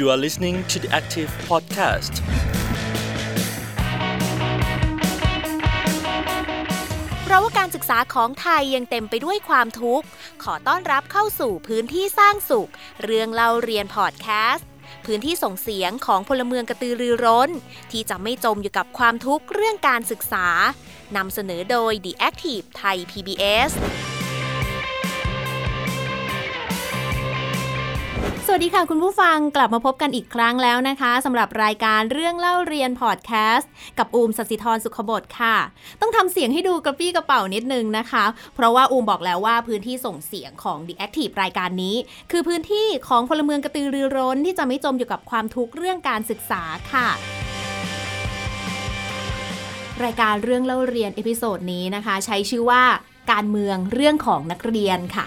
You are listening to the Active Podcast. เพราะว่าการศึกษาของไทยยังเต็มไปด้วยความทุกข์ ขอต้อนรับเข้าสู่พื้นที่สร้างสุข เรื่องเล่าเรียนพอดแคสต์ พื้นที่ส่งเสียงของพลเมืองกระตือรือร้น ที่จะไม่จมอยู่กับความทุกข์เรื่องการศึกษานำเสนอโดย The Active ไทย PBS สวัสดีค่ะ คุณผู้ฟังกลับมาพบกันอีกครั้งแล้วนะคะสำหรับรายการเรื่องเล่าเรียนพอดแคสต์กับอูมศศิธรสุขบดค่ะ ต้องทำเสียงให้ดูกระปรี้กระเปร่านิดนึงนะคะ เพราะว่าอูมบอกแล้วว่าพื้นที่ส่งเสียงของ The Active รายการนี้ คือพื้นที่ของพลเมืองกระตือรือร้นที่จะไม่จมอยู่กับความทุกข์เรื่องการศึกษาค่ะรายการเรื่องเล่าเรียน episode นี้นะคะ ใช้ชื่อว่าการเมืองเรื่องของนักเรียนค่ะ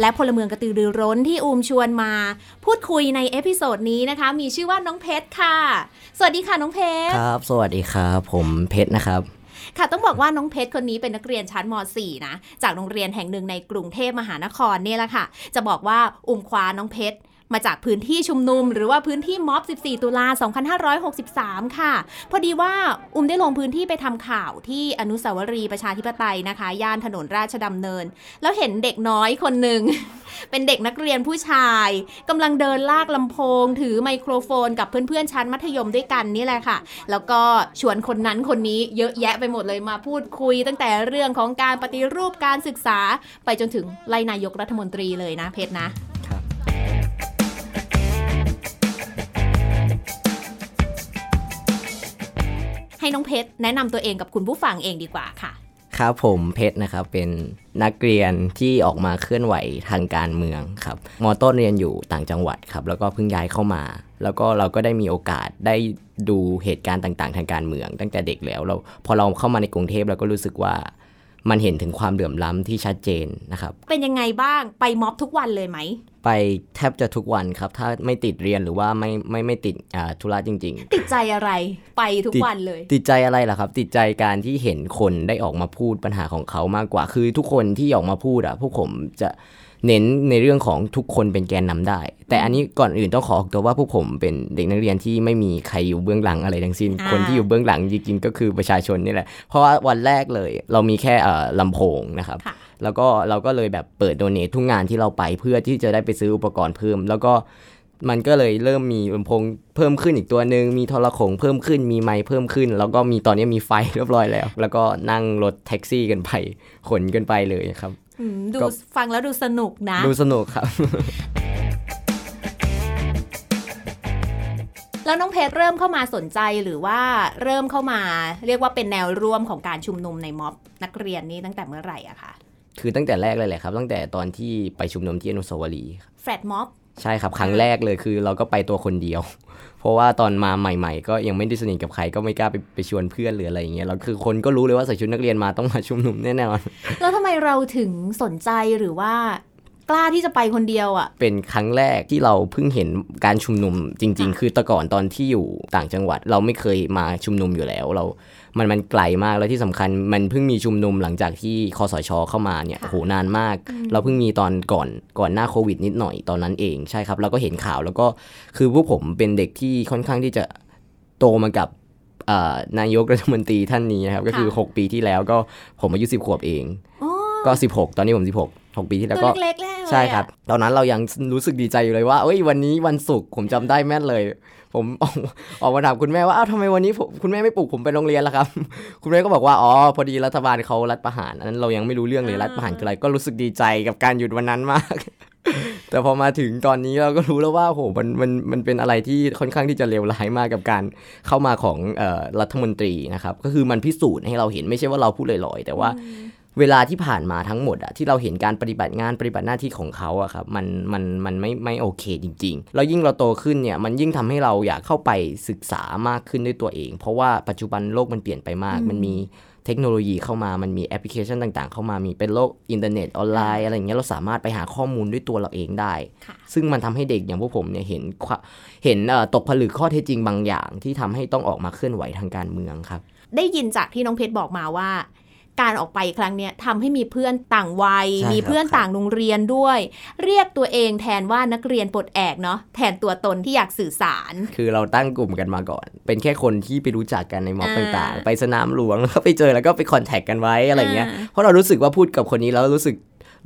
และพลเมืองกระตือรือร้นที่อูมชวนมา พูดคุยใน episode นี้นะคะ มีชื่อว่าน้องเพชรค่ะ สวัสดีค่ะน้องเพชรครับ สวัสดีครับผมเพชรนะครับค่ะต้องบอกว่าน้องเพชรคนนี้เป็นนักเรียนชั้นม .4 นะจากโรงเรียนแห่งหนึ่งในกรุงเทพมหานครเนี่ยแหละค่ะ จะบอกว่าอูมคว้าน้องเพชร มาจากพื้นที่ชุมนุม หรือว่าพื้นที่ม็อบ 14 ตุลา 2563 ค่ะ พอดีว่าอูมได้ลงพื้นที่ไปทำข่าวที่อนุสาวรีย์ประชาธิปไตยนะคะ ย่านถนนราชดำเนิน แล้วเห็นเด็กน้อยคนหนึ่ง เป็นเด็กนักเรียนผู้ชายกำลังเดินลากลำโพง ถือไมโครโฟนกับเพื่อนๆ ชั้นมัธยมด้วยกันนี่แหละค่ะ แล้วก็ชวนคนนั้นคนนี้เยอะแยะไปหมดเลยมาพูดคุย ตั้งแต่เรื่องของการปฏิรูปการศึกษาไปจนถึงไล่นายกรัฐมนตรีเลยนะเพชรนะ น้องเพชรแนะนำตัวเองกับคุณผู้ฟังเองดีกว่าค่ะ ครับผมเพชรนะครับเป็นนักเรียนที่ออกมาเคลื่อนไหวทางการเมืองครับมอต้นเรียนอยู่ต่างจังหวัดครับ แล้วก็เพิ่งย้ายเข้ามา แล้วก็เราก็ได้มีโอกาสได้ดูเหตุการณ์ต่างๆ ทางการเมือง ตั้งแต่เด็กแล้วเราพอเราเข้ามาในกรุงเทพเราก็รู้สึกว่ามันเห็นถึงความเหลื่อมล้ำที่ชัดเจนนะครับ เป็นยังไงบ้างไปม็อบทุกวันเลยไหม ไปแทบจะทุกวันครับ ถ้าไม่ติดเรียนหรือว่าไม่ไม่ไม่ติดอ่าธุระจริง ๆ ติดใจอะไรไปทุกวันเลย ติดใจอะไรล่ะครับ ติดใจการที่เห็นคนได้ออกมาพูดปัญหาของเขามากกว่า คือทุกคนที่ออกมาพูดอะพวกผมจะ เน้นในเรื่องของทุกคนเป็นแกนนำได้ แต่อันนี้ก่อนอื่นต้องขอออกตัวว่าพวกผมเป็นเด็กนักเรียนที่ไม่มีใครอยู่เบื้องหลังอะไรทั้งสิ้นอ่าคนที่อยู่เบื้องหลังจริงๆก็คือประชาชนนี่แหละ เพราะว่าวันแรกเลย เรามีแค่เอ่อลำโพงนะครับค่ะแล้วก็เราก็เลยแบบเปิดโดเนททุกงานที่เราไปเพื่อที่จะได้ไปซื้ออุปกรณ์เพิ่ม แล้วก็มันก็เลยเริ่มมีลำโพงเพิ่มขึ้นอีกตัวหนึ่งมีโทรโขงเพิ่มขึ้นมีไมค์เพิ่มขึ้น แล้วก็มีตอนนี้มีไฟเรียบร้อยแล้ว แล้วก็นั่งรถแท็กซี่กันไปขนกันไปเลยครับอืม ดูก็ฟังแล้วดูสนุกนะ ดูสนุกครับ แล้วน้องเพชรเริ่มเข้ามาสนใจหรือว่าเริ่มเข้ามา เรียกว่าเป็นแนวร่วมของการชุมนุมในม็อบนักเรียนนี้ตั้งแต่เมื่อไหร่อะคะคือตั้งแต่แรกเลยแหละครับ ตั้งแต่ตอนที่ไปชุมนุมที่อนุสาวรีย์ครับแฟลตม็อบใช่ครับครั้งแรกเลยคือ เราก็ไปตัวคนเดียว เพราะว่าตอนมาใหม่ ๆ ก็ยังไม่ได้สนิทกับใครก็ไม่กล้าไปไปชวนเพื่อนหรืออะไรอย่างเงี้ยเราคือคนก็รู้เลยว่าใส่ชุดนักเรียนมาต้องมาชุมนุมแน่นอนแล้วทำไมเราถึงสนใจหรือว่า กล้าที่จะไปคนเดียวอะเป็นครั้งแรกที่เราเพิ่งเห็นการชุมนุมจริง ๆ คือแต่ก่อนตอนที่อยู่ต่างจังหวัด เราไม่เคยมาชุมนุมอยู่แล้วเรา มันมันไกลมากแล้วที่สำคัญมันเพิ่งมีชุมนุมหลังจากที่คอสชเข้ามาเนี่ยโหนานมาก เราเพิ่งมีตอนก่อนก่อนหน้าโควิดนิดหน่อยตอนนั้นเองใช่ครับเราก็เห็นข่าวแล้วก็คือพวกผมเป็นเด็กที่ค่อนข้างที่จะโตมากับเอ่อนายกรัฐมนตรีท่านนี้นะครับก็คือ 6 ปีที่แล้วก็ผมอายุ10ขวบเองอ๋อก็ 16 ตอนนี้ผม 16 6 ปีที่แล้วตัวก็เล็กๆแล้วใช่ครับ ตอนนั้นเรายังรู้สึกดีใจอยู่เลยว่าเอ้ยวันนี้วันศุกร์ผมจำได้แม่นเลย ผมออกออกมาถามคุณแม่ว่าอ้าวทำไมวันนี้ผมคุณแม่ไม่ปลุกผมไปโรงเรียนล่ะครับ คุณแม่ก็บอกว่าอ๋อพอดีรัฐบาลเขารัฐประหารอันนั้นเรายังไม่รู้เรื่องเลยรัฐประหารคืออะไรก็รู้สึกดีใจกับการหยุดวันนั้นมากแต่พอมาถึงตอนนี้เราก็รู้แล้วว่าโหมันมันมันเป็นอะไรที่ค่อนข้างที่จะเลวร้ายมากกับการเข้ามาของเอ่อรัฐมนตรีนะครับ ก็คือมันพิสูจน์ให้เราเห็นไม่ใช่ว่าเราพูดลอยๆแต่ว่า เวลาที่ผ่านมาทั้งหมดอะที่เราเห็นการปฏิบัติงานปฏิบัติหน้าที่ของเขาอะครับมันมันมันไม่ไม่โอเคจริงๆ แล้วยิ่งเราโตขึ้นเนี่ยมันยิ่งทำให้เราอยากเข้าไปศึกษามากขึ้นด้วยตัวเอง เพราะว่าปัจจุบันโลกมันเปลี่ยนไปมากมันมีเทคโนโลยีเข้ามา มันมีแอปพลิเคชันต่าง ๆ เข้ามา มีเป็นโลกอินเทอร์เน็ตออนไลน์อะไรอย่างเงี้ย เราสามารถไปหาข้อมูลด้วยตัวเราเองได้ค่ะซึ่งมันทำให้เด็กอย่างพวกผมเนี่ยเห็นความเห็นเอ่อตกผลึกข้อเท็จจริงบางอย่างที่ทำให้ต้องออกมาเคลื่อนไหวทางการเมืองครับ ได้ยินจากที่น้องเพชรบอกมาว่า การออกไปครั้งเนี้ยทำให้มีเพื่อนต่างวัยใช่ครับมีเพื่อนต่างโรงเรียนด้วย เรียกตัวเองแทนว่านักเรียนปลดแอกเนาะแทนตัวตนที่อยากสื่อสาร คือเราตั้งกลุ่มกันมาก่อน เป็นแค่คนที่ไปรู้จักกันในม็อบอ่าต่างๆ ไปสนามหลวงแล้วก็ไปเจอแล้วก็ไปคอนแทคกันไว้อะไรเงี้ยอ่าเพราะเรารู้สึกว่าพูดกับคนนี้แล้วรู้สึก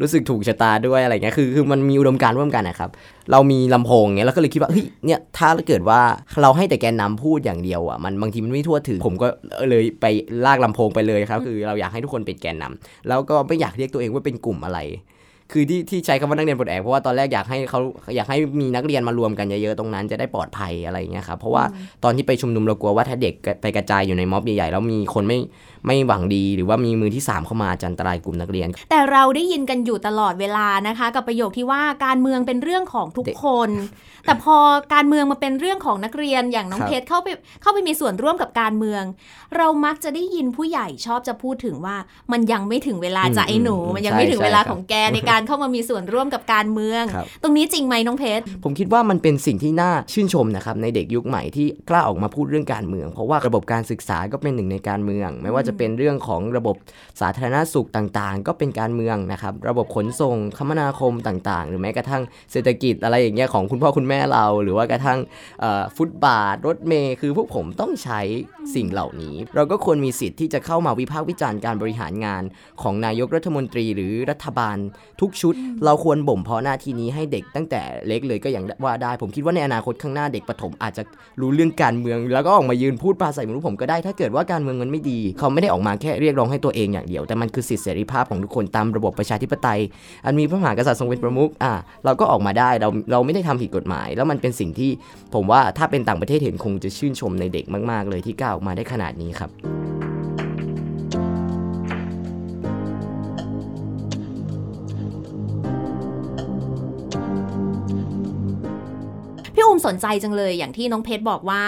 รู้สึกถูกชะตาด้วยอะไรเงี้ยคือคือมันมีอุดมการณ์ร่วมกันนะครับเรามีลำโพงเงี้ยเราก็เลยคิดว่าเฮ้ยเนี่ยถ้าเกิดว่าเราให้แต่แกนนำพูดอย่างเดียวอะมันบางทีมันไม่ทั่วถึงผมก็เลยไปลากลำโพงไปเลยครับคือเราอยากให้ทุกคนเป็นแกนนำแล้วก็ไม่อยากเรียกตัวเองว่าเป็นกลุ่มอะไรคือที่ที่ใช้คำว่านักเรียนปลดแอกเพราะว่าตอนแรกอยากให้เขาอยากให้มีนักเรียนมารวมกันเยอะๆตรงนั้นจะได้ปลอดภัยอะไรอย่างเงี้ยครับเพราะว่าตอนที่ไปชุมนุมเรากลัวว่าถ้าเด็กไปกระจายอยู่ในม็อบใหญ่ๆแล้วมีคนไม่ไม่หวังดีหรือว่ามีมือที่สามเข้ามาจะอันตรายกลุ่มนักเรียน แต่เราได้ยินกันอยู่ตลอดเวลานะคะ กับประโยคที่ว่าการเมืองเป็นเรื่องของทุกเด็กคน แต่พอการเมืองมาเป็นเรื่องของนักเรียนอย่างน้องครับเพชรเข้าไปเข้าไปมีส่วนร่วมกับการเมือง เรามักจะได้ยินผู้ใหญ่ชอบจะพูดถึงว่า มันยังไม่ถึงเวลาจะไอ้หนู มันยังไม่ถึงเวลาของแกในการเข้ามามีส่วนร่วมกับการเมืองครับตรงนี้จริงไหมน้องเพชรผมคิดว่ามันเป็นสิ่งที่น่าชื่นชมนะครับในเด็กยุคใหม่ที่กล้าออกมาพูดเรื่องการเมือง เพราะว่าระบบการศึกษาก็เป็นหนึ่งในการเมือง ไม่ว่าจะเป็นเรื่องของระบบสาธารณสุขต่างๆ ก็เป็นการเมืองนะครับ ระบบขนส่งคมนาคมต่างๆ หรือแม้กระทั่งเศรษฐกิจอะไรอย่างเงี้ยของคุณพ่อคุณแม่เรา หรือว่ากระทั่งเอ่อฟุตบาทรถเมย์คือพวกผมต้องใช้สิ่งเหล่านี้ เราก็ควรมีสิทธิ์ที่จะเข้ามาวิพากษ์วิจารณ์การบริหารงานของนายกรัฐมนตรีหรือรัฐบาลทุกชุด เราควรบ่มเพาะหน้าที่นี้ให้เด็กตั้งแต่เล็กเลยก็อย่างว่าได้ ผมคิดว่าในอนาคตข้างหน้าเด็กประถมอาจจะรู้เรื่องการเมือง แล้วก็ออกมายืนพูดปราศัยเหมือนผมก็ได้ถ้าเกิดว่าการเมืองมันไม่ดีเขาไม่ได้ออกมาแค่เรียกร้องให้ตัวเองอย่างเดียว แต่มันคือสิทธิเสรีภาพของทุกคนตามระบบประชาธิปไตย อันมีพระมหากษัตริย์ทรงเป็นประมุขอะเราก็ออกมาได้เราเราไม่ได้ทำผิดกฎหมาย แล้วมันเป็นสิ่งที่ผมว่าถ้าเป็นต่างประเทศเห็นคงจะชื่นชมในเด็กมาก ๆ เลยที่กล้าออกมาได้ขนาดนี้ครับ พี่อุ้มสนใจจังเลย อย่างที่น้องเพชรบอกว่า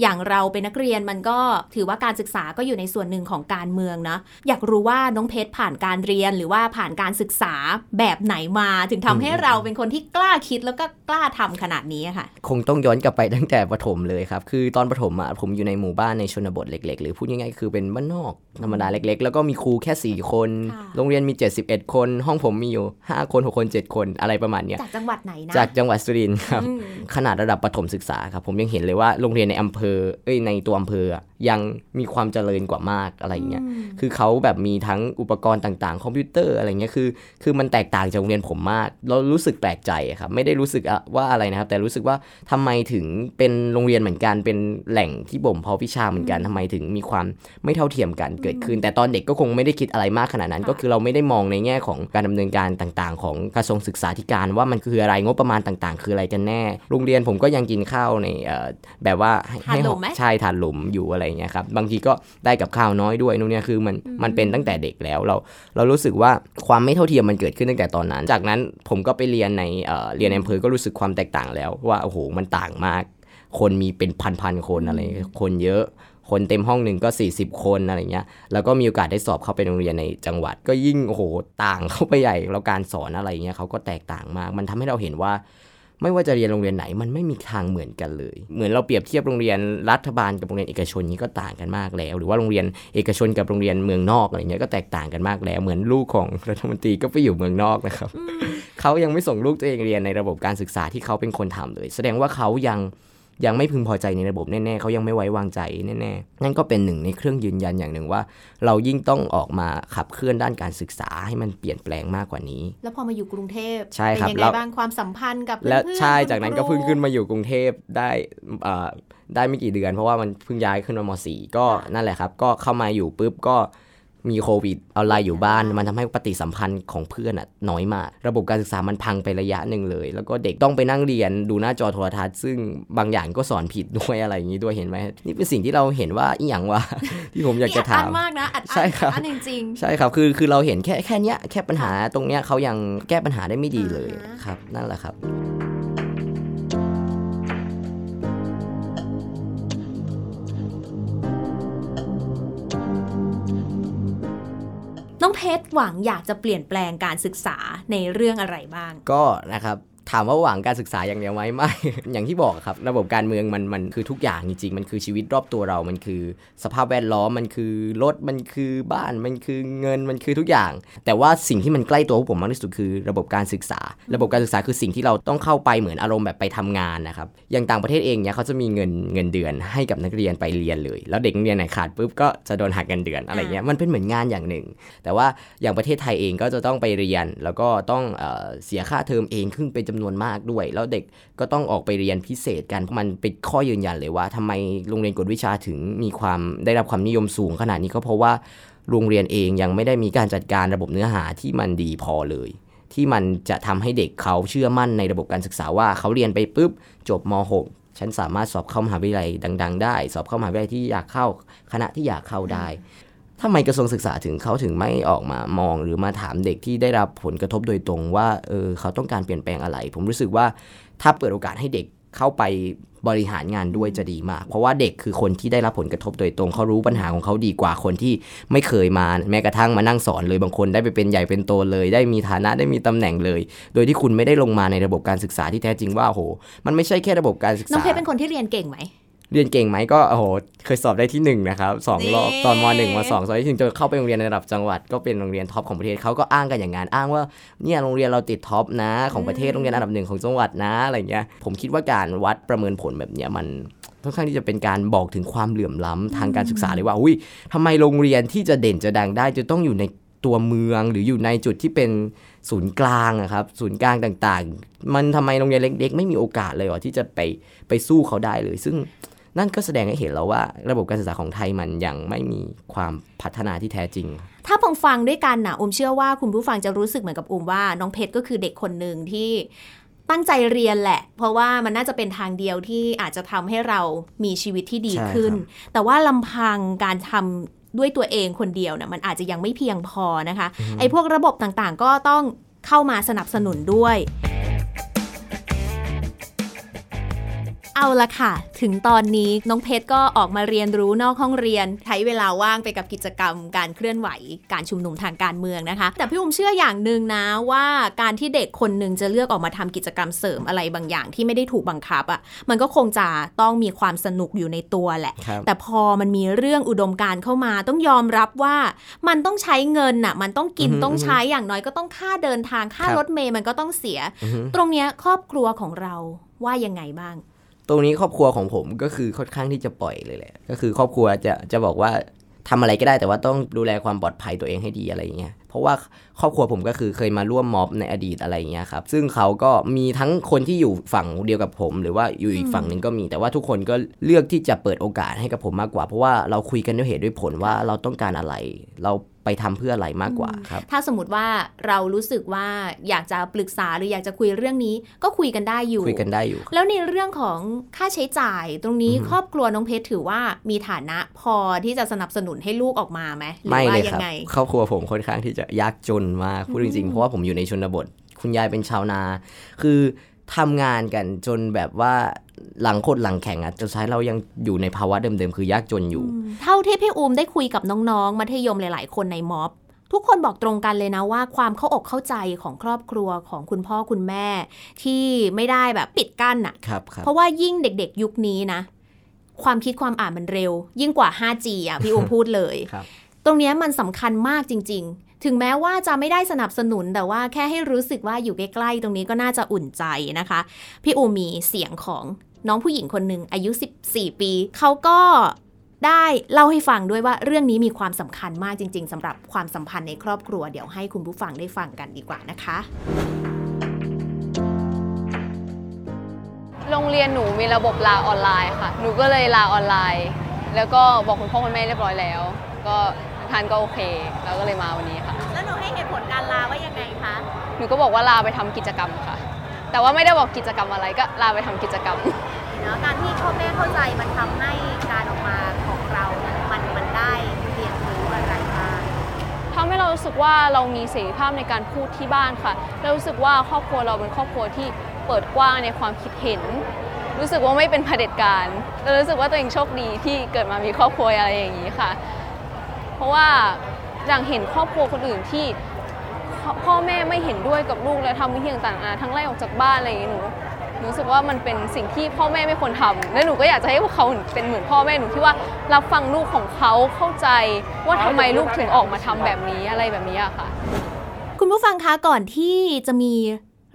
อย่างเราเป็นนักเรียนมันก็ถือว่าการศึกษาก็อยู่ในส่วนหนึ่งของการเมืองนะอยากรู้ว่าน้องเพชรผ่านการเรียนหรือว่าผ่านการศึกษาแบบไหนมา ถึงทำให้อืมเราเป็นคนที่กล้าคิดแล้วก็กล้าทำขนาดนี้อะค่ะ คงต้องย้อนกลับไปตั้งแต่ประถมเลยครับ คือตอนประถมอะผมอยู่ในหมู่บ้านในชนบทเล็ก ๆ หรือพูดง่ายๆคือเป็นบ้านนอกธรรมดาเล็ก ๆ แล้วก็มีครูแค่ 4 คนค่ะโรงเรียนมี 71 คน ห้องผมมีอยู่ 5 คน 6 คน 7 คนอะไรประมาณเนี้ยจากจังหวัดไหนนะจากจังหวัดสุรินทร์ครับอืมขนาดระดับประถมศึกษาครับผมยังเห็นเลยว่าโรงเรียนในอำเภอเอ้ยในตัวอำเภออะยังมีความเจริญกว่ามากอะไรอย่างเงี้ยคือเขาแบบมีทั้งอุปกรณ์ต่างๆ คอมพิวเตอร์อะไรเงี้ยคือ คือมันแตกต่างจากโรงเรียนผมมาก เรารู้สึกแปลกใจอะครับไม่ได้รู้สึกอะว่าอะไรนะครับ แต่รู้สึกว่าทำไมถึงเป็นโรงเรียนเหมือนกันเป็นแหล่งที่บ่มเพาะวิชาเหมือนกันทำไมถึงมีความไม่เท่าเทียมกันเกิดขึ้น แต่ตอนเด็กก็คงไม่ได้คิดอะไรมากขนาดนั้นค่ะก็คือเราไม่ได้มองในแง่ของการดำเนินการต่าง ๆ ของกระทรวงศึกษาธิการว่ามันคืออะไรงบประมาณต่าง ๆ คืออะไรกันแน่ โรงเรียนผมก็ยังกินข้าวในเอ่อแบบว่าให้ทานหลุมไหมใช่ทานหลุมอยู่อะไรเงี้ยครับบางทีก็ได้กับข้าวน้อยด้วยนู่นเนี่ยคือมันมันเป็นตั้งแต่เด็กแล้วเราเรารู้สึกว่าความไม่เท่าเทียมมันเกิดขึ้นตั้งแต่ตอนนั้น จากนั้นผมก็ไปเรียนในเอ่อเรียนในอำเภอก็รู้สึกความแตกต่างแล้วว่าโอ้โหมันต่างมาก คนมีเป็นพันๆคนอะไรเงี้ยคนเยอะคนเต็มห้องหนึ่งก็ 40 คนอะไรเงี้ย แล้วก็มีโอกาสได้สอบเข้าไปโรงเรียนในจังหวัด ก็ยิ่งโอ้โหต่างเข้าไปใหญ่ แล้วการสอนอะไรเงี้ยเขาก็แตกต่างมาก มันทำให้เราเห็นว่า ไม่ว่าจะเรียนโรงเรียนไหนมันไม่มีทางเหมือนกันเลย เหมือนเราเปรียบเทียบโรงเรียนรัฐบาลกับโรงเรียนเอกชนนี้ก็ต่างกันมากแล้ว หรือว่าโรงเรียนเอกชนกับโรงเรียนเมืองนอกอะไรเงี้ยก็แตกต่างกันมากแล้ว เหมือนลูกของรัฐมนตรีก็ไปอยู่เมืองนอกนะครับเขายังไม่ส่งลูกตัวเองเรียนในระบบการศึกษาที่เขาเป็นคนทำเลย แสดงว่าเขายัง ยังไม่พึงพอใจในระบบแน่ๆเขายังไม่ไว้วางใจแน่ๆนั่นก็เป็นหนึ่งในเครื่องยืนยันอย่างหนึ่งว่า เรายิ่งต้องออกมาขับเคลื่อนด้านการศึกษาให้มันเปลี่ยนแปลงมากกว่านี้ แล้วพอมาอยู่กรุงเทพใช่ครับเป็นยังแล้ไงวบ้างความสัมพันธ์กับและเพื่อนๆใช่คุณจากนั้นก็ครูเพิ่งขึ้นมาอยู่กรุงเทพได้เอ่อได้ไม่กี่เดือน เพราะว่ามันเพิ่งย้ายขึ้นมามสี่ก็นั่นแหละครับ ก็เข้ามาอยู่ปุ๊บก็ มีโควิดออนไลน์อยู่บ้าน มันทำให้ปฏิสัมพันธ์ของเพื่อนอะน้อยมาก ระบบการศึกษามันพังไประยะหนึ่งเลย แล้วก็เด็กต้องไปนั่งเรียนดูหน้าจอโทรทัศน์ซึ่งบางอย่างก็สอนผิดด้วยอะไรอย่างนี้ด้วยเห็นไหมนี่เป็นสิ่งที่เราเห็นว่าอีหยังวะที่ผมอยากจะนี่อัดถาอั้มนมากนะอัดอั้นใช่ครับอัดอันจริงใช่ครับคือคือเราเห็นแค่แค่เนี้ยแค่ปัญหาตรงเนี้ยเขายังแก้ปัญหาได้ไม่ดีเลยอ่าฮะครับ นั่นแหละครับ น้องเพชรหวังอยากจะเปลี่ยนแปลงการศึกษาในเรื่องอะไรบ้าง ก็นะครับ ถามว่าหวังการศึกษาอย่างเดียวไหมไม่ อย่างที่บอกครับ ระบบการเมืองมันมันคือทุกอย่างจริงๆ มันคือชีวิตรอบตัวเรา มันคือสภาพแวดล้อม มันคือรถ มันคือบ้าน มันคือเงิน มันคือทุกอย่าง แต่ว่าสิ่งที่มันใกล้ตัวผมมากที่สุดคือระบบการศึกษา ระบบการศึกษาคือสิ่งที่เราต้องเข้าไปเหมือนอารมณ์แบบไปทำงานนะครับ อย่างต่างประเทศเองเนี่ยเขาจะมีเงินเงินเดือนให้กับนักเรียนไปเรียนเลย แล้วเด็กเรียนไหนขาดปุ๊บก็จะโดนหักเงินเดือนอะไรเงี้ย มันเป็นเหมือนงานอย่างหนึ่ง แต่ว่าอย่างประเทศไทยเองก็จะต้องไปเรียน แล้วก็ต้องเอเสียค่าเทอมเองขึ้นเป็นจำนวนมากด้วย แล้วเด็กก็ต้องออกไปเรียนพิเศษกัน มันเป็นข้อยืนยันเลยว่าทำไมโรงเรียนกวดวิชาถึงมีความได้รับความนิยมสูงขนาดนี้ก็เพราะว่าโรงเรียนเองยังไม่ได้มีการจัดการระบบเนื้อหาที่มันดีพอเลย ที่มันจะทำให้เด็กเขาเชื่อมั่นในระบบการศึกษาว่าเขาเรียนไปปุ๊บจบม .6 ฉันสามารถสอบเข้ามหาวิทยาลัยดัง ๆ ได้ สอบเข้ามหาวิทยาลัยที่อยากเข้าคณะที่อยากเข้าได้ ทำไมกระทรวงศึกษาถึงเขาถึงไม่ออกมามองหรือมาถามเด็กที่ได้รับผลกระทบโดยตรงว่าเออเขาต้องการเปลี่ยนแปลงอะไร ผมรู้สึกว่าถ้าเปิดโอกาสให้เด็กเข้าไปบริหารงานด้วยจะดีมาก เพราะว่าเด็กคือคนที่ได้รับผลกระทบโดยตรงเขารู้ปัญหาของเขาดีกว่าคนที่ไม่เคยมาแม้กระทั่งมานั่งสอนเลยบางคนได้ไปเป็นใหญ่เป็นโตเลย ได้มีฐานะได้มีตำแหน่งเลย โดยที่คุณไม่ได้ลงมาในระบบการศึกษาที่แท้จริงว่าโห มันไม่ใช่แค่ระบบการศึกษาน้องเพชรเป็นคนที่เรียนเก่งไหม เรียนเก่งไหมก็โอ้โหเคยสอบได้ที่หนึ่งนะครับสองรอบนี่ตอนมหนึ่งมสองสอบที่หนึ่งจนเข้าไปโรงเรียนในระดับจังหวัดก็เป็นโรงเรียน top ของประเทศเขาก็อ้างกันอย่างนั้นอ้างว่าเนี่ยโรงเรียนเราติด top นะของประเทศโรงเรียนอันดับหนึ่งของจังหวัดนะอะไรเงี้ยผมคิดว่าการวัดประเมินผลแบบเนี้ยมันค่อนข้างที่จะเป็นการบอกถึงความเหลื่อมล้ำทางการศึกษาเลยว่าอุ้ยทำไมโรงเรียนที่จะเด่นจะดังได้ จะต้องอยู่ในตัวเมืองหรืออยู่ในจุดที่เป็นศูนย์กลางอะครับ ศูนย์กลางต่างๆ มันทำไมโรงเรียนเล็ก ๆ ไม่มีโอกาสเลยเหรอที่จะไปไปสู้เขาได้เลย ซึ่ง นั่นก็แสดงให้เห็นแล้วว่าระบบการศึกษาของไทยมันยังไม่มีความพัฒนาที่แท้จริง ถ้าฟังฟังด้วยกันนะอุมเชื่อว่าคุณผู้ฟังจะรู้สึกเหมือนกับอุมว่าน้องเพชรก็คือเด็กคนหนึ่งที่ตั้งใจเรียนแหละ เพราะว่ามันน่าจะเป็นทางเดียวที่อาจจะทำให้เรามีชีวิตที่ดีใช่ขึ้นครับแต่ว่าลำพังการทำด้วยตัวเองคนเดียวเนี่ยมันอาจจะยังไม่เพียงพอนะคะ ไอ้พวกระบบต่างๆ ก็ต้องเข้ามาสนับสนุนด้วย เอาละค่ะ ถึงตอนนี้น้องเพชรก็ออกมาเรียนรู้นอกห้องเรียน ใช้เวลาว่างไปกับกิจกรรม การเคลื่อนไหว การชุมนุมทางการเมืองนะคะ แต่พี่อุ้มเชื่ออย่างหนึ่งนะว่าการที่เด็กคนหนึ่งจะเลือกออกมาทำกิจกรรมเสริมอะไรบางอย่างที่ไม่ได้ถูกบังคับอะ่ะมันก็คงจะต้องมีความสนุกอยู่ในตัวแหละครับแต่พอมันมีเรื่องอุดมการณ์เข้ามาต้องยอมรับว่ามันต้องใช้เงินน่ะมันต้องกินอือฮึต้องใช้อย่างน้อยก็ต้องค่าเดินทางค่าครับรถเมย์มันก็ต้องเสียอือฮึตรงเนี้ยครอบครัวของเราว่ายังไงบ้าง ตรงนี้ครอบครัวของผมก็คือค่อนข้างที่จะปล่อยเลยแหละ ก็คือครอบครัวจะจะบอกว่าทำอะไรก็ได้แต่ว่าต้องดูแลความปลอดภัยตัวเองให้ดีอะไรอย่างเงี้ย เพราะว่าครอบครัวผมก็คือเคยมาร่วมม็อบในอดีตอะไรอย่างเงี้ยครับซึ่งเขาก็มีทั้งคนที่อยู่ฝั่งเดียวกับผม หรือว่าอยู่อีกฝั่งหนึ่งก็มี แต่ว่าทุกคนก็เลือกที่จะเปิดโอกาสให้กับผมมากกว่า เพราะว่าเราคุยกันด้วยเหตุด้วยผลว่าเราต้องการอะไร เราไปทำเพื่ออะไรมากกว่าครับ ถ้าสมมติว่าเรารู้สึกว่าอยากจะปรึกษาหรืออยากจะคุยเรื่องนี้ ก็คุยกันได้อยู่ คุยกันได้อยู่ แล้วในเรื่องของค่าใช้จ่ายตรงนี้อือฮึครอบครัวน้องเพชรถือว่ามีฐานะพอที่จะสนับสนุนให้ลูกออกมาไหมหรือไม่ว่าเลยยัครับไงครอบครัวผมค่อนข้างที่จะยากจนมากพูดจริงๆ เพราะว่าผมอยู่ในชนบท คุณยายเป็นชาวนา คือทำงานกันจนแบบว่าหลังโคตรหลังแข่งอะจนท้ายเรายังอยู่ในภาวะเดิมๆ คือยากจนอยู่ เท่าที่พี่อูมได้คุยกับน้องๆ มัธยมหลายๆ คนในม็อบ ทุกคนบอกตรงกันเลยนะว่าความเข้าอกเข้าใจของครอบครัวของคุณพ่อคุณแม่ ที่ไม่ได้แบบปิดกั้นอะครับครับเพราะว่ายิ่งเด็กๆ ยุคนี้นะ ความคิดความอ่านมันเร็ว ยิ่งกว่า 5G อะพี่อูมพูดเลยครับตรงเนี้ยมันสำคัญมากจริง ๆ ถึงแม้ว่าจะไม่ได้สนับสนุนแต่ว่าแค่ให้รู้สึกว่าอยู่ใกล้ๆตรงนี้ก็น่าจะอุ่นใจนะคะ พี่อูมีเสียงของน้องผู้หญิงคนหนึ่งอายุ 14 ปี เขาก็ได้เล่าให้ฟังด้วยว่าเรื่องนี้มีความสำคัญมากจริง ๆสำหรับความสัมพันธ์ในครอบครัว เดี๋ยวให้คุณผู้ฟังได้ฟังกันดีกว่านะคะ โรงเรียนหนูมีระบบลาออนไลน์ค่ะ หนูก็เลยลาออนไลน์ แล้วก็บอกคุณพ่อคุณแม่เรียบร้อยแล้ว ก็ ท่านก็โอเคแล้วก็เลยมาวันนี้ค่ะ แล้วหนูให้เหตุผลการลาว่ายังไงคะ หนูก็บอกว่าลาไปทำกิจกรรมค่ะ แต่ว่าไม่ได้บอกกิจกรรมอะไรก็ลาไปทำกิจกรรม เนาะการที่พ่อแม่เข้าใจมันทำให้การออกมาของเราเนี่ยมันมันได้เรียนรู้อะไรบ้างทำให้เรารู้สึกว่าเรามีเสรีภาพในการพูดที่บ้านค่ะเรารู้สึกว่าครอบครัวเราเป็นครอบครัวที่เปิดกว้างในความคิดเห็น รู้สึกว่าไม่เป็นเผด็จการเรารู้สึกว่าตัวเองโชคดีที่เกิดมามีครอบครัวอะไรอย่างนี้ค่ะ เพราะว่าอย่างเห็นครอบครัวคนอื่นที่พ่อแม่ไม่เห็นด้วยกับลูกและทำวิธีต่างๆนานาทั้งไล่ออกจากบ้านอะไรอย่างนี้หนูหนูรู้สึกว่ามันเป็นสิ่งที่พ่อแม่ไม่ควรทำและหนูก็อยากจะให้พวกเขาเป็นเหมือนพ่อแม่หนูที่ว่ารับฟังลูกของเขาเข้าใจว่าทำไมลูกถึงออกมาทำแบบนี้อะไรแบบนี้อะค่ะ คุณผู้ฟังคะก่อนที่จะมี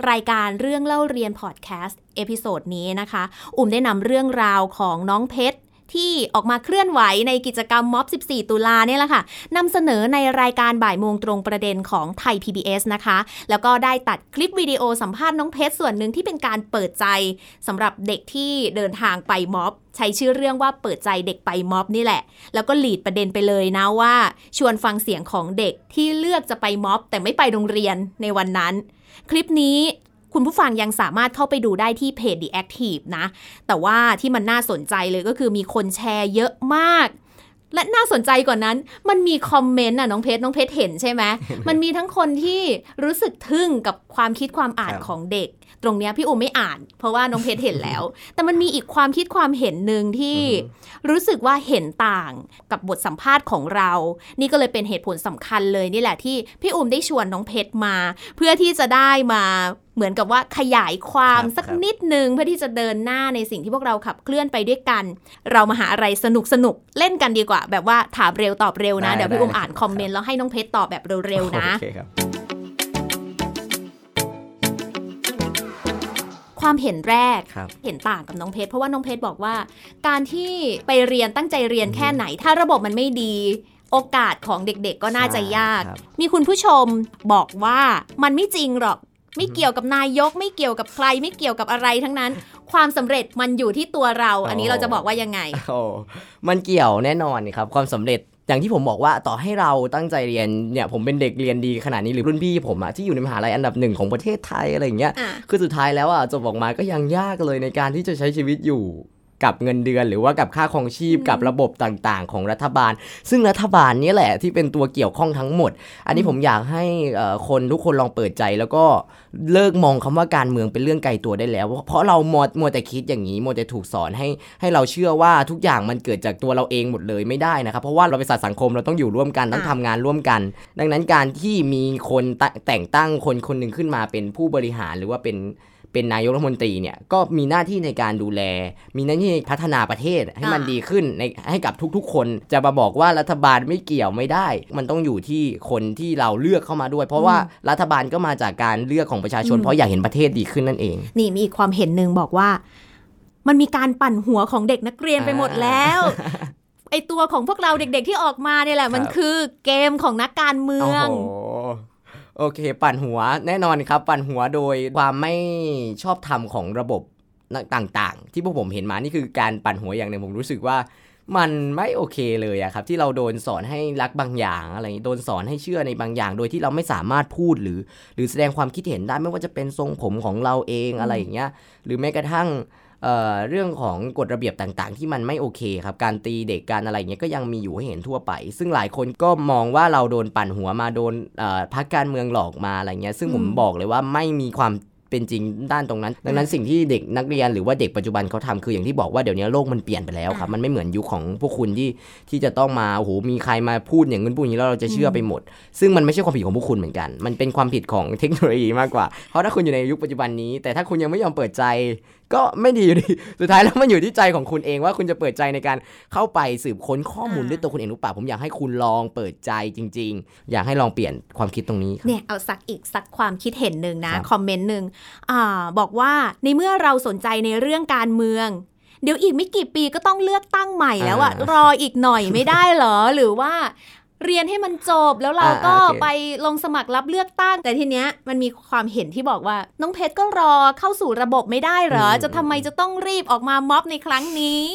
รายการเรื่องเล่าเรียนพอดแคสต์ episode นี้นะคะ อูมได้นำเรื่องราวของน้องเพชร ที่ออกมาเคลื่อนไหวในกิจกรรมม็อบ 14 ตุลาเนี่ยแหละค่ะนำเสนอในรายการบ่ายโมงตรงประเด็นของไทย PBS นะคะ แล้วก็ได้ตัดคลิปวิดีโอสัมภาษณ์น้องเพชรส่วนหนึ่งที่เป็นการเปิดใจสำหรับเด็กที่เดินทางไปม็อบ ใช้ชื่อเรื่องว่าเปิดใจเด็กไปม็อบนี่แหละ แล้วก็หลีดประเด็นไปเลยนะว่า ชวนฟังเสียงของเด็กที่เลือกจะไปม็อบ แต่ไม่ไปโรงเรียนในวันนั้น คลิปนี้ คุณผู้ฟังยังสามารถเข้าไปดูได้ที่เพจ The Active นะ แต่ว่าที่มันน่าสนใจเลยก็คือมีคนแชร์เยอะมาก และน่าสนใจกว่านั้น มันมีคอมเมนต์น่ะน้องเพชรน้องเพชรเห็นใช่ไหมมันมีทั้งคนที่รู้สึกทึ่งกับความคิดความอ่านครับของเด็ก ตรงเนี้ยพี่อูไม่อ่าน เพราะว่าน้องเพชรเห็นแล้ว แต่มันมีอีกความคิดความเห็นหนึ่งที่รู้สึกว่าเห็นต่างกับบทสัมภาษณ์ของเรา นี่ก็เลยเป็นเหตุผลสำคัญเลยนี่แหละที่พี่อุ้มได้ชวนน้องเพชรมา เพื่อที่จะได้มา เหมือนกับว่าขยายความครับสักครับนิดนึงเพื่อที่จะเดินหน้าในสิ่งที่พวกเราขับเคลื่อนไปด้วยกัน เรามาหาอะไรสนุกสนุกๆเล่นกันดีกว่า แบบว่าถามเร็วตอบเร็วนะได้เดี๋ยวพี่อุ้มได้อ่านคอมเมนต์แล้วให้น้องเพชรตอบแบบเร็วๆนะโอเคครับความเห็นแรกครับเห็นต่างกับน้องเพชรเพราะว่าน้องเพชรบอกว่า การที่ไปเรียนตั้งใจเรียนแค่ไหน ถ้าระบบมันไม่ดี โอกาสของเด็กๆ ก็น่าจะยากใช่ครับมีคุณผู้ชมบอกว่ามันไม่จริงหรอก ไม่เกี่ยวกับนายก ไม่เกี่ยวกับใคร ไม่เกี่ยวกับอะไรทั้งนั้น ความสำเร็จมันอยู่ที่ตัวเรา อันนี้เราจะบอกว่ายังไงโอ้มันเกี่ยวแน่นอนครับ ความสำเร็จอย่างที่ผมบอกว่าต่อให้เราตั้งใจเรียนเนี่ยผมเป็นเด็กเรียนดีขนาดนี้หรือรุ่นพี่ผมอะที่อยู่ในมหาลัยอันดับหนึ่งของประเทศไทยอะไรอย่างเงี้ยอะคือสุดท้ายแล้วอะจบออกมาก็ยังยากเลยในการที่จะใช้ชีวิตอยู่ กับเงินเดือน หรือว่ากับค่าครองชีพอืมกับระบบต่างๆ ของรัฐบาล ซึ่งรัฐบาลเนี้แหละที่เป็นตัวเกี่ยวข้องทั้งหมด อันนี้ผมอยากให้เอ่อคนทุกคนลองเปิดใจแล้วก็เลิกมองคำว่าการเมืองเป็นเรื่องไกลตัวได้แล้ว เพราะเรามัวมัวแต่คิดอย่างนี้มัวแต่ถูกสอนให้ให้เราเชื่อว่าทุกอย่างมันเกิดจากตัวเราเองหมดเลยไม่ได้นะครับ เพราะว่าเราเป็นสัตว์สังคมเราต้องอยู่ร่วมกันต้องอะทำงานร่วมกัน ดังนั้นการที่มีคนตะแต่งตั้งคนคนหนึ่งขึ้นมาเป็นผู้บริหารหรือว่าเป็น เป็นนายกรัฐมนตรีเนี่ยก็มีหน้าที่ในการดูแล มีหน้าที่พัฒนาประเทศให้มันอ่าดีขึ้นในให้กับทุกๆ คนจะมาบอกว่ารัฐบาลไม่เกี่ยวไม่ได้ มันต้องอยู่ที่คนที่เราเลือกเข้ามาด้วย เพราะว่ารัฐบาลก็มาจากการเลือกของประชาชนอืมเพราะอยากเห็นประเทศดีขึ้นนั่นเอง นี่มีอีกความเห็นหนึ่งบอกว่า มันมีการปั่นหัวของเด็กนักเรียนไปหมดแล้วไอตัวของพวกเราเด็กๆที่ออกมาเนี่ยแหละมันครับคือเกมของนักการเมือง โอเค ปั่นหัวแน่นอนครับ ปั่นหัวโดยความไม่ชอบธรรมของระบบต่างๆ ที่พวกผมเห็นมานี่คือการปั่นหัวอย่างหนึ่งผมรู้สึกว่ามันไม่โอเคเลยอะครับ ที่เราโดนสอนให้รักบางอย่างอะไรโดนสอนให้เชื่อในบางอย่าง โดยที่เราไม่สามารถพูดหรือ หรือแสดงความคิดเห็นได้ไม่ว่าจะเป็นทรงผมของเราเองอะไรอย่างเงี้ยหรือแม้กระทั่ง เอ่อเรื่องของกฎระเบียบต่างๆ ที่มันไม่โอเคครับ การตีเด็กการอะไรเงี้ยก็ยังมีอยู่ให้เห็นทั่วไป ซึ่งหลายคนก็มองว่าเราโดนปั่นหัวมาโดนเอ่อพักการเมืองหลอกมาอะไรเงี้ยซึ่งผมอืมบอกเลยว่าไม่มีความเป็นจริงด้านตรงนั้น ดังนั้นสิ่งที่เด็กนักเรียนหรือว่าเด็กปัจจุบันเขาทำคืออย่างที่บอกว่าเดี๋ยวนี้โลกมันเปลี่ยนไปแล้วครับ มันไม่เหมือนยุคของพวกคุณที่ที่จะต้องมาโอ้โหมีใครมาพูดอย่างนั้นพูดอย่างนี้แล้วเราจะเชื่อไปหมด ซึ่งมันไม่ใช่ความผิดของพวกคุณเหมือนกัน มันเป็นความผิดของเทคโนโลยีมากกว่า เพราะถ้าคุณอยู่ในยุคปัจจุบันนี้ แต่ถ้าคุณยังไม่ยอมเปิดใจ ก็ไม่ดีอยู่ดี สุดท้ายแล้วมันอยู่ที่ใจของคุณเองว่าคุณจะเปิดใจในการเข้าไปสืบค้นข้อมูลอ่าด้วยตัวคุณเองหรือเปล่าผมอยากให้คุณลองเปิดใจจริง ๆ อยากให้ลองเปลี่ยนความคิดตรงนี้ครับเนี่ยเอาสักอีกสักความคิดเห็นหนึ่งนะครับคอมเมนต์หนึ่งอ่าบอกว่าในเมื่อเราสนใจในเรื่องการเมืองเดี๋ยวอีกไม่กี่ปีก็ต้องเลือกตั้งใหม่แล้วอะรออีกหน่อยไม่ได้เหรอ หรือว่า เรียนให้มันจบแล้วเราก็อ่าโอเคไปลงสมัครรับเลือกตั้ง แต่ทีเนี้ยมันมีความเห็นที่บอกว่า น้องเพชรก็รอเข้าสู่ระบบไม่ได้เหรอ จะทำไมจะต้องรีบออกมาม็อบในครั้งนี้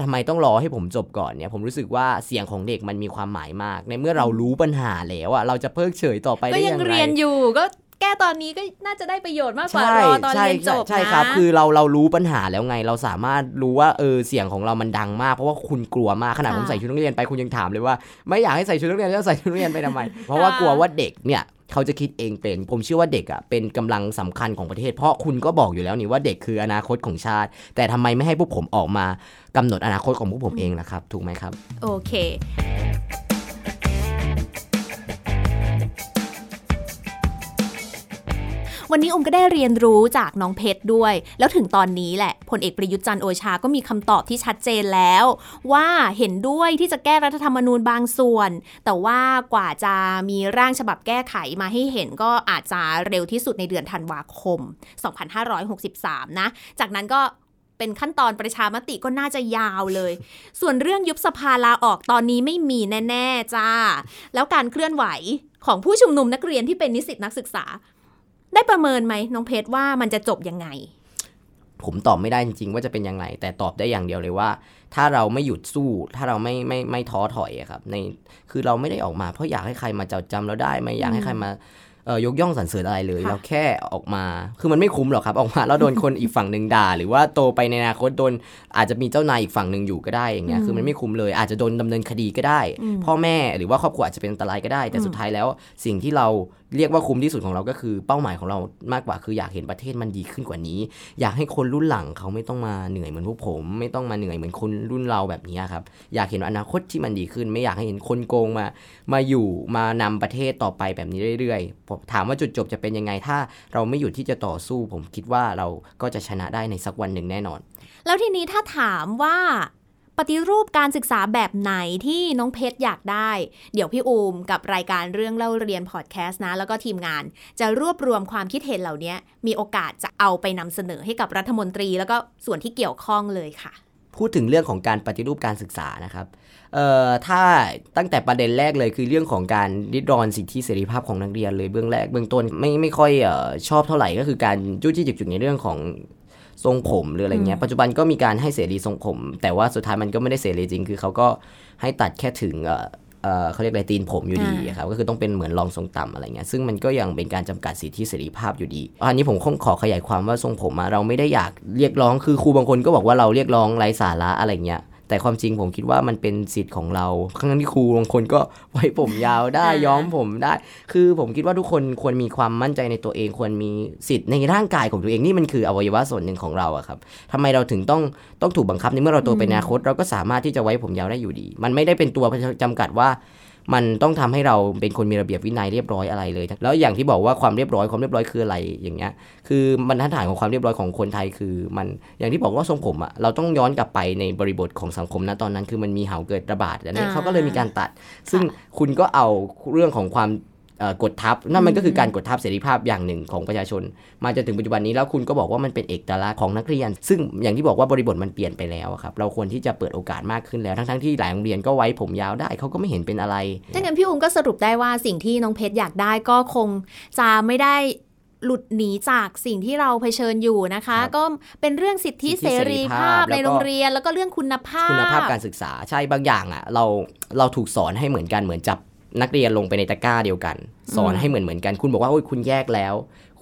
ทำไมต้องรอให้ผมจบก่อนเนี่ยผมรู้สึกว่าเสียงของเด็กมันมีความหมายมาก ในเมื่อเรารู้ปัญหาแล้วอะเราจะเพิกเฉยต่อไปก็ได้ยัยังงไงเรียนอยู่ก็ แก้ตอนนี้ก็น่าจะได้ประโยชน์มากกว่าใช่รอตอนใช่เรียนจบใช่นะครับ คือเราเรารู้ปัญหาแล้วไง เราสามารถรู้ว่าเออเสียงของเรามันดังมากเพราะว่าคุณกลัวมากขนาดค่ะผมใส่ชุดนักเรียนไปคุณยังถามเลยว่าไม่อยากให้ใส่ชุดนักเรียนแล้วใส่ชุดนักเรียนไปทำไม เพราะว่ากลัวว่าเด็กเนี่ยเขาจะคิดเองเป็น ผมเชื่อว่าเด็กอะเป็นกำลังสำคัญของประเทศ เพราะคุณก็บอกอยู่แล้วนี่ว่าเด็กคืออนาคตของชาติ แต่ทำไมไม่ให้พวกผมออกมากำหนดอนาคตของพวกผมเองล่ะครับ ถูกไหมครับ โอเคค วันนี้อุ้มก็ได้เรียนรู้จากน้องเพชรด้วย แล้วถึงตอนนี้แหละพลเอกประยุทธ์จันโอชาก็มีคำตอบที่ชัดเจนแล้ว ว่าเห็นด้วยที่จะแก้รัฐธรรมนูญบางส่วน แต่ว่ากว่าจะมีร่างฉบับแก้ไขมาให้เห็นก็อาจจะเร็วที่สุดในเดือนธันวาคม 2563 นะ จากนั้นก็เป็นขั้นตอนประชามติก็น่าจะยาวเลย ส่วนเรื่องยุบสภาลาออกตอนนี้ไม่มีแน่ ๆ จ้า แล้วการเคลื่อนไหวของผู้ชุมนุมนักเรียนที่เป็นนิสิตนักศึกษา ได้ประเมินไหมน้องเพชรว่ามันจะจบยังไง ผมตอบไม่ได้จริงๆว่าจะเป็นยังไง แต่ตอบได้อย่างเดียวเลยว่า ถ้าเราไม่หยุดสู้ ถ้าเราไม่ไม่ไม่ท้อถอยครับในคือเราไม่ได้ออกมาเพราะอยากให้ใครมาจดจำเราได้ไม่อยากให้ใครมา ยกย่องสรรเสริญอะไรเลยค่ะเราแค่ออกมา คือมันไม่คุ้มหรอกครับ ออกมาแล้วโดนคนอีกฝั่งหนึ่งด่า หรือว่าโตไปในอนาคตโดนอาจจะมีเจ้านายอีกฝั่งหนึ่งอยู่ก็ได้อย่างเงี้ยคือมันไม่คุ้มเลยอาจจะโดนดำเนินคดีก็ได้ พ่อแม่หรือว่าครอบครัวอาจจะเป็นอันตรายก็ได้ แต่สุดท้ายแล้วสิ่งที่เราเรียกว่าคุ้มที่สุดของเราก็คือเป้าหมายของเรามากกว่าคืออยากเห็นประเทศมันดีขึ้นกว่านี้ อยากให้คนรุ่นหลังเขาไม่ต้องมาเหนื่อยเหมือนพวกผม ไม่ต้องมาเหนื่อยเหมือนคนรุ่นเราแบบนี้ครับอยากเห็นอนาคตที่มันดีขึ้น ไม่อยากให้เห็นคนโกงมา มาอยู่มานำประเทศต่อไปแบบนี้เรื่อยๆผมถามว่าจุดจบจะเป็นยังไงถ้า เราไม่หยุดที่จะต่อสู้ ผมคิดว่าเราก็จะชนะได้ในสักวันหนึ่งแน่นอน แล้วทีนี้ถ้าถามว่าปฏิรูปการศึกษาแบบไหนที่น้องเพชรอยากได้ เดี๋ยวพี่อูมกับรายการเรื่องเล่าเรียนพอดแคสต์นะ แล้วก็ทีมงาน จะรวบรวมความคิดเห็นเหล่านี้มีโอกาสจะเอาไปนำเสนอให้กับรัฐมนตรี แล้วก็ส่วนที่เกี่ยวข้องเลยค่ะ พูดถึงเรื่องของการปฏิรูปการศึกษานะครับ เอ่อถ้าตั้งแต่ประเด็นแรกเลยคือเรื่องของการริดรอนสิทธิเสรีภาพของนักเรียนเลยเบื้องแรกเบื้องต้นไม่ไม่ค่อยเอ่อชอบเท่าไหร่ก็คือการจู้จี้จุกจิกในเรื่องของทรงผมหรืออะไรเงี้ยปัจจุบันก็มีการให้เสรีทรงผม แต่ว่าสุดท้ายมันก็ไม่ได้เสรีจริง คือเขาก็ให้ตัดแค่ถึงเอ่อเอ่อเขาเรียกอะไรตีนผมอยู่ดีอ่าครับก็คือต้องเป็นเหมือนรองทรงต่ำอะไรเงี้ยซึ่งมันก็ยังเป็นการจำกัดสิทธิเสรีภาพอยู่ดี อันนี้ผมขอขยายความว่าทรงผมอะเราไม่ได้อยากเรียกร้องคือครูบางคนก็บอกว่าเราเรียกร้องไร้สาระอะไรเงี้ย แต่ความจริงผมคิดว่ามันเป็นสิทธิ์ของเราครั้งที่ครูบางคนก็ไว้ผมยาวได้อ่าย้อมผมได้ คือผมคิดว่าทุกคนควรมีความมั่นใจในตัวเอง ควรมีสิทธิ์ในร่างกายของตัวเองนี่มันคืออวัยวะส่วนหนึ่งของเราอะครับทำไมเราถึงต้องต้องถูกบังคับในเมื่อเราโตเป็นอนาคต เราก็สามารถที่จะไว้ผมยาวได้อยู่ดี มันไม่ได้เป็นตัวจำกัดว่า มันต้องทำให้เราเป็นคนมีระเบียบวินัยเรียบร้อยอะไรเลย แล้วอย่างที่บอกว่าความเรียบร้อยความเรียบร้อยคืออะไรอย่างเงี้ย คือบรรทัดฐานของความเรียบร้อยของคนไทยคือ มันอย่างที่บอกว่าทรงผมอะเราต้องย้อนกลับไปในบริบทของสังคมนะตอนนั้น คือมันมีเหาเกิดระบาดอันนี้อ่าเขาก็เลยมีการตัด ซึ่งคุณก็เอาเรื่องของความเอ่อ กดทับนั่นมันก็คือการกดทับเสรีภาพอย่างหนึ่งของประชาชน มาจนถึงปัจจุบันนี้แล้วคุณก็บอกว่ามันเป็นเอกลักษณ์ของนักเรียน ซึ่งอย่างที่บอกว่าบริบทมันเปลี่ยนไปแล้วอะครับเราควรที่จะเปิดโอกาสมากขึ้นแล้วทั้งๆที่หลายโรงเรียนก็ไว้ผมยาวได้เขาก็ไม่เห็นเป็นอะไรถ้างั้นพี่อุ้มก็สรุปได้ว่าสิ่งที่น้องเพชรอยากได้ก็คงจะไม่ได้หลุดหนีจากสิ่งที่เราเผชิญอยู่นะคะครับก็เป็นเรื่องสิทธิสิทธิเสรีภาพเสรีภาพในโรงเรียนแล้วก็เรื่องคุณภาพ คุณภาพการศึกษาใช่บางอย่างอะเราเราถูกสอนให้เหมือนกันเหมือนจับ นักเรียนลงไปในตะกร้าเดียวกัน สอนให้เหมือนเหมือนกัน คุณบอกว่าโอ้ยคุณแยกแล้ว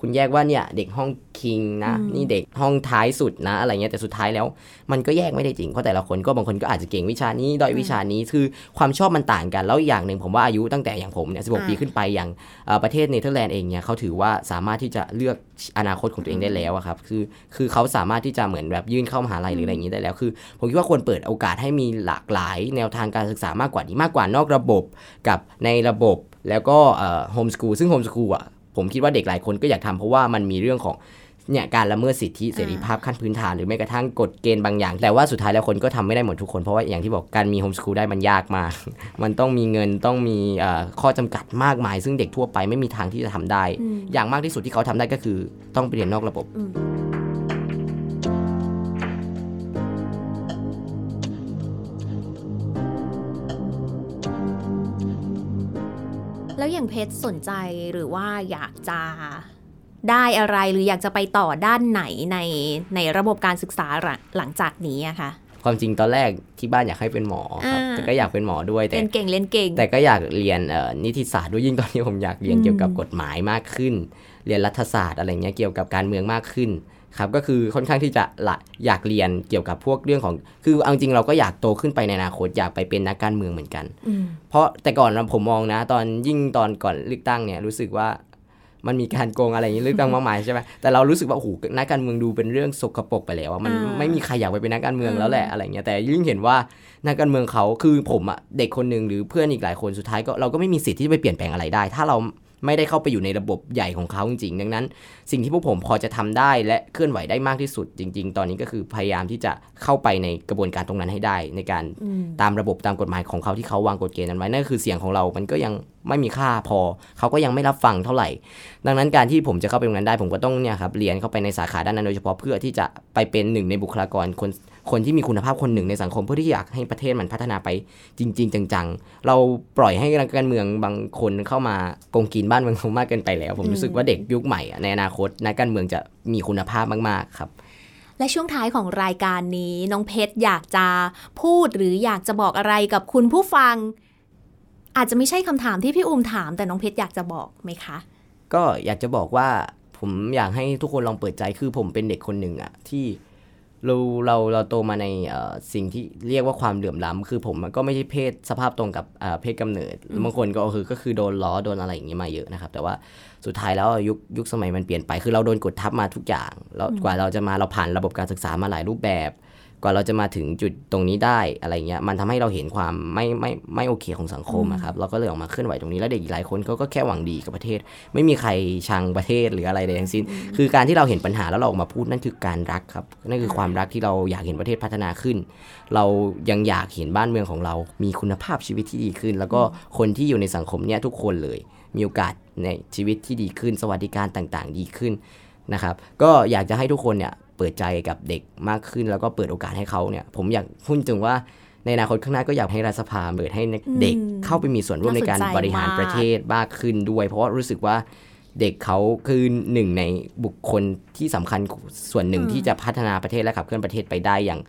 คุณแยกว่าเนี่ยเด็กห้องคิงนะอืมนี่เด็กห้องท้ายสุดนะอะไรเงี้ยแต่สุดท้ายแล้ว มันก็แยกไม่ได้จริงเพราะแต่ละคนก็บางคนก็อาจจะเก่งวิชานี้ด้อยวิชานี้คือความชอบมันต่างกัน แล้วอีกอย่างหนึ่งผมว่าอายุตั้งแต่อย่างผมเนี่ย16ปีขึ้นไปอย่างเอ่อประเทศเนเธอร์แลนด์เองเนี่ยเขาถือว่าสามารถที่จะเลือกอนาคตของตัวเองได้แล้วอะครับคือคือเขาสามารถที่จะเหมือนแบบยื่นเข้ามหาลัยหรืออะไรอย่างนี้ได้แล้วคือ ผมคิดว่าควรเปิดโอกาสให้มีหลากหลายแนวทางการศึกษามากกว่านี้มากกว่านอกระบบกับในระบบแล้วก็ home school ซึ่ง home school อะ ผมคิดว่าเด็กหลายคนก็อยากทำเพราะว่ามันมีเรื่องของเนี่ยการละเมิดสิทธิเสรีภาพขั้นพื้นฐานหรือแม้กระทั่งกฎเกณฑ์บางอย่าง แต่ว่าสุดท้ายแล้วคนก็ทำไม่ได้หมดทุกคน เพราะว่าอย่างที่บอกการมี home school ได้มันยากมาก มันต้องมีเงินต้องมีเอ่อข้อจำกัดมากมาย ซึ่งเด็กทั่วไปไม่มีทางที่จะทำได้อืมอย่างมากที่สุดที่เขาทำได้ก็คือต้องไปเรียนนอกระบบ แล้วอย่างเพชรสนใจหรือว่าอยากจะได้อะไรหรืออยากจะไปต่อด้านไหนในในระบบการศึกษาหลังหลังจากนี้อะคะความจริงตอนแรกที่บ้านอยากให้เป็นหมอครับอ่าแต่ก็อยากเป็นหมอด้วยแต่เล่นเก่งเล่นเก่ง แต่ก็อยากเรียนเอ่อนิติศาสตร์ด้วยยิ่งตอนนี้ผมอยากเรียนอืมเกี่ยวกับกฎหมายมากขึ้น เรียนรัฐศาสตร์อะไรเงี้ยเกี่ยวกับการเมืองมากขึ้น ครับก็คือค่อนข้างที่จะละอยากเรียนเกี่ยวกับพวกเรื่องของ คือเอาจริงเราก็อยากโตขึ้นไปในอนาคตอยากไปเป็นนักการเมืองเหมือนกันอืมเพราะแต่ก่อนเราผมมองนะ ตอนยิ่งตอนก่อนเลือกตั้งเนี่ยรู้สึกว่ามันมีการโกงอะไรอย่างนี้เลือกตั้งมากมายใช่ไหมแต่เรารู้สึกว่าโอ้โหนักการเมืองดูเป็นเรื่องสกปรกไปแล้วอะมันอ่าไม่มีใครอยากไปเป็นนักการเมืองอืมแล้วแหละอะไรเงี้ยแต่ยิ่งเห็นว่านักการเมืองเขาคือผมอะเด็กคนหนึ่งหรือเพื่อนอีกหลายคนสุดท้ายก็เราก็ไม่มีสิทธิ์ที่จะไปเปลี่ยนแปลงอะไรได้ ถ้าเรา ไม่ได้เข้าไปอยู่ในระบบใหญ่ของเขาจริงๆ ดังนั้น สิ่งที่พวกผมพอจะทำได้และเคลื่อนไหวได้มากที่สุดจริง ๆ ตอนนี้ก็คือพยายามที่จะเข้าไปในกระบวนการตรงนั้นให้ได้ ในการตามระบบตามกฎหมายของเขาที่เขาวางกฎเกณฑ์นั้นไว้นั่นก็คือเสียงของเรา มันก็ยังไม่มีค่าพอ เขาก็ยังไม่รับฟังเท่าไหร่ ดังนั้นการที่ผมจะเข้าไปตรงนั้นได้ ผมก็ต้องเนี่ยครับเรียนเข้าไปในสาขาด้านนั้นโดยเฉพาะเพื่อที่จะไปเป็นหนึ่งในบุคลากรคน คนที่มีคุณภาพคนหนึ่งในสังคมเพื่อที่อยากให้ประเทศมันพัฒนาไปจริง ๆ จังๆ เราปล่อยให้นักการเมืองบางคนเข้ามาโกงกินบ้านเมืองเขามากเกินไปแล้ว ผมรู้สึกว่าเด็กยุคใหม่อะในอนาคตนักการเมืองจะมีคุณภาพมากๆครับและช่วงท้ายของรายการนี้น้องเพชรอยากจะพูดหรืออยากจะบอกอะไรกับคุณผู้ฟัง อาจจะไม่ใช่คำถามที่พี่อูมถาม แต่น้องเพชรอยากจะบอกไหมคะ ก็อยากจะบอกว่าผมอยากให้ทุกคนลองเปิดใจคือผมเป็นเด็กคนหนึ่งอะที่ เราเราเราโตมาในเอ่อสิ่งที่เรียกว่าความเหลื่อมล้ำคือผมก็ไม่ใช่เพศสภาพตรงกับเอ่อเพศกำเนิดบางคนก็คือก็คือโดนล้อโดนอะไรอย่างนี้มาเยอะนะครับ แต่ว่าสุดท้ายแล้วยุคยุคสมัยมันเปลี่ยนไป คือเราโดนกดทับมาทุกอย่างแล้วกว่าเราจะมาเราผ่านระบบการศึกษามาหลายรูปแบบ กว่าเราจะมาถึงจุดตรงนี้ได้อะไรเงี้ยมันทำให้เราเห็นความไม่ไม่ไม่โอเคของสังคมอะครับเราก็เลยออกมาเคลื่อนไหวตรงนี้แล้วเด็กอีกหลายคนเขาก็แค่หวังดีกับประเทศ ไม่มีใครชังประเทศหรืออะไรใดทั้งสิ้น คือการที่เราเห็นปัญหาแล้วเราออกมาพูดนั่นคือการรักครับนั่นคือความรักที่เราอยากเห็นประเทศพัฒนาขึ้น เรายังอยากเห็นบ้านเมืองของเรา มีคุณภาพชีวิตที่ดีขึ้น แล้วก็คนที่อยู่ในสังคมเนี่ยทุกคนเลย มีโอกาสในชีวิตที่ดีขึ้น สวัสดิการต่างๆ ดีขึ้นนะครับก็อยากจะให้ทุกคนเนี่ย เปิดใจกับเด็กมากขึ้น แล้วก็เปิดโอกาสให้เขาเนี่ย ผมอยากพูดถึงว่าในอนาคตข้างหน้าก็อยากให้รัฐสภาเปิดให้เด็กเข้าไปมีส่วนร่วมในการน่าสนใจบริหารมากประเทศมากขึ้นด้วย เพราะว่ารู้สึกว่าเด็กเขาคือหนึ่งในบุคคลที่สำคัญส่วนหนึ่งที่จะพัฒนาประเทศและขับเคลื่อนประเทศไปได้อย่าง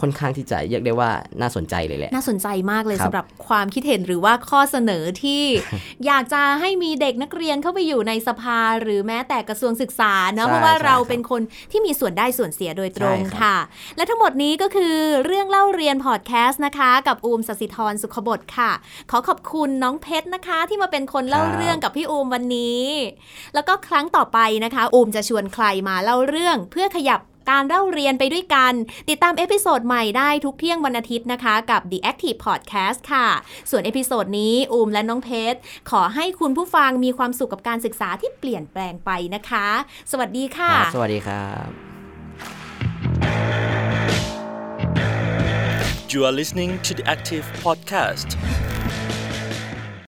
ค่อนข้างที่จะเรียกได้ว่าน่าสนใจเลยแหละ น่าสนใจมากเลยครับสำหรับความคิดเห็นหรือว่าข้อเสนอที่ อยากจะให้มีเด็กนักเรียนเข้าไปอยู่ในสภาหรือแม้แต่กระทรวงศึกษาเนาะใช่เพราะว่าใช่เราครับเป็นคนที่มีส่วนได้ส่วนเสียโดยตรงใช่ครับค่ะ และทั้งหมดนี้ก็คือเรื่องเล่าเรียนพอดแคสต์นะคะ กับอูมศศิธรสุขบดค่ะ ขอขอบคุณน้องเพชรนะคะ ที่มาเป็นคนเล่าเรื่องกับพี่อูมวันนี้ แล้วก็ครั้งต่อไปนะคะ อูมจะชวนใครมาเล่าเรื่องเพื่อขยับการเล่าเรียนไปด้วยกัน ติดตาม episode ใหม่ได้ทุกเที่ยงวันอาทิตย์นะคะ กับ The Active Podcast ค่ะ ส่วน episode นี้อูมและน้องเพชรขอให้คุณผู้ฟังมีความสุขกับการศึกษาที่เปลี่ยนแปลงไปนะคะ สวัสดีค่ะครับสวัสดีครับ You are listening to the Active Podcast.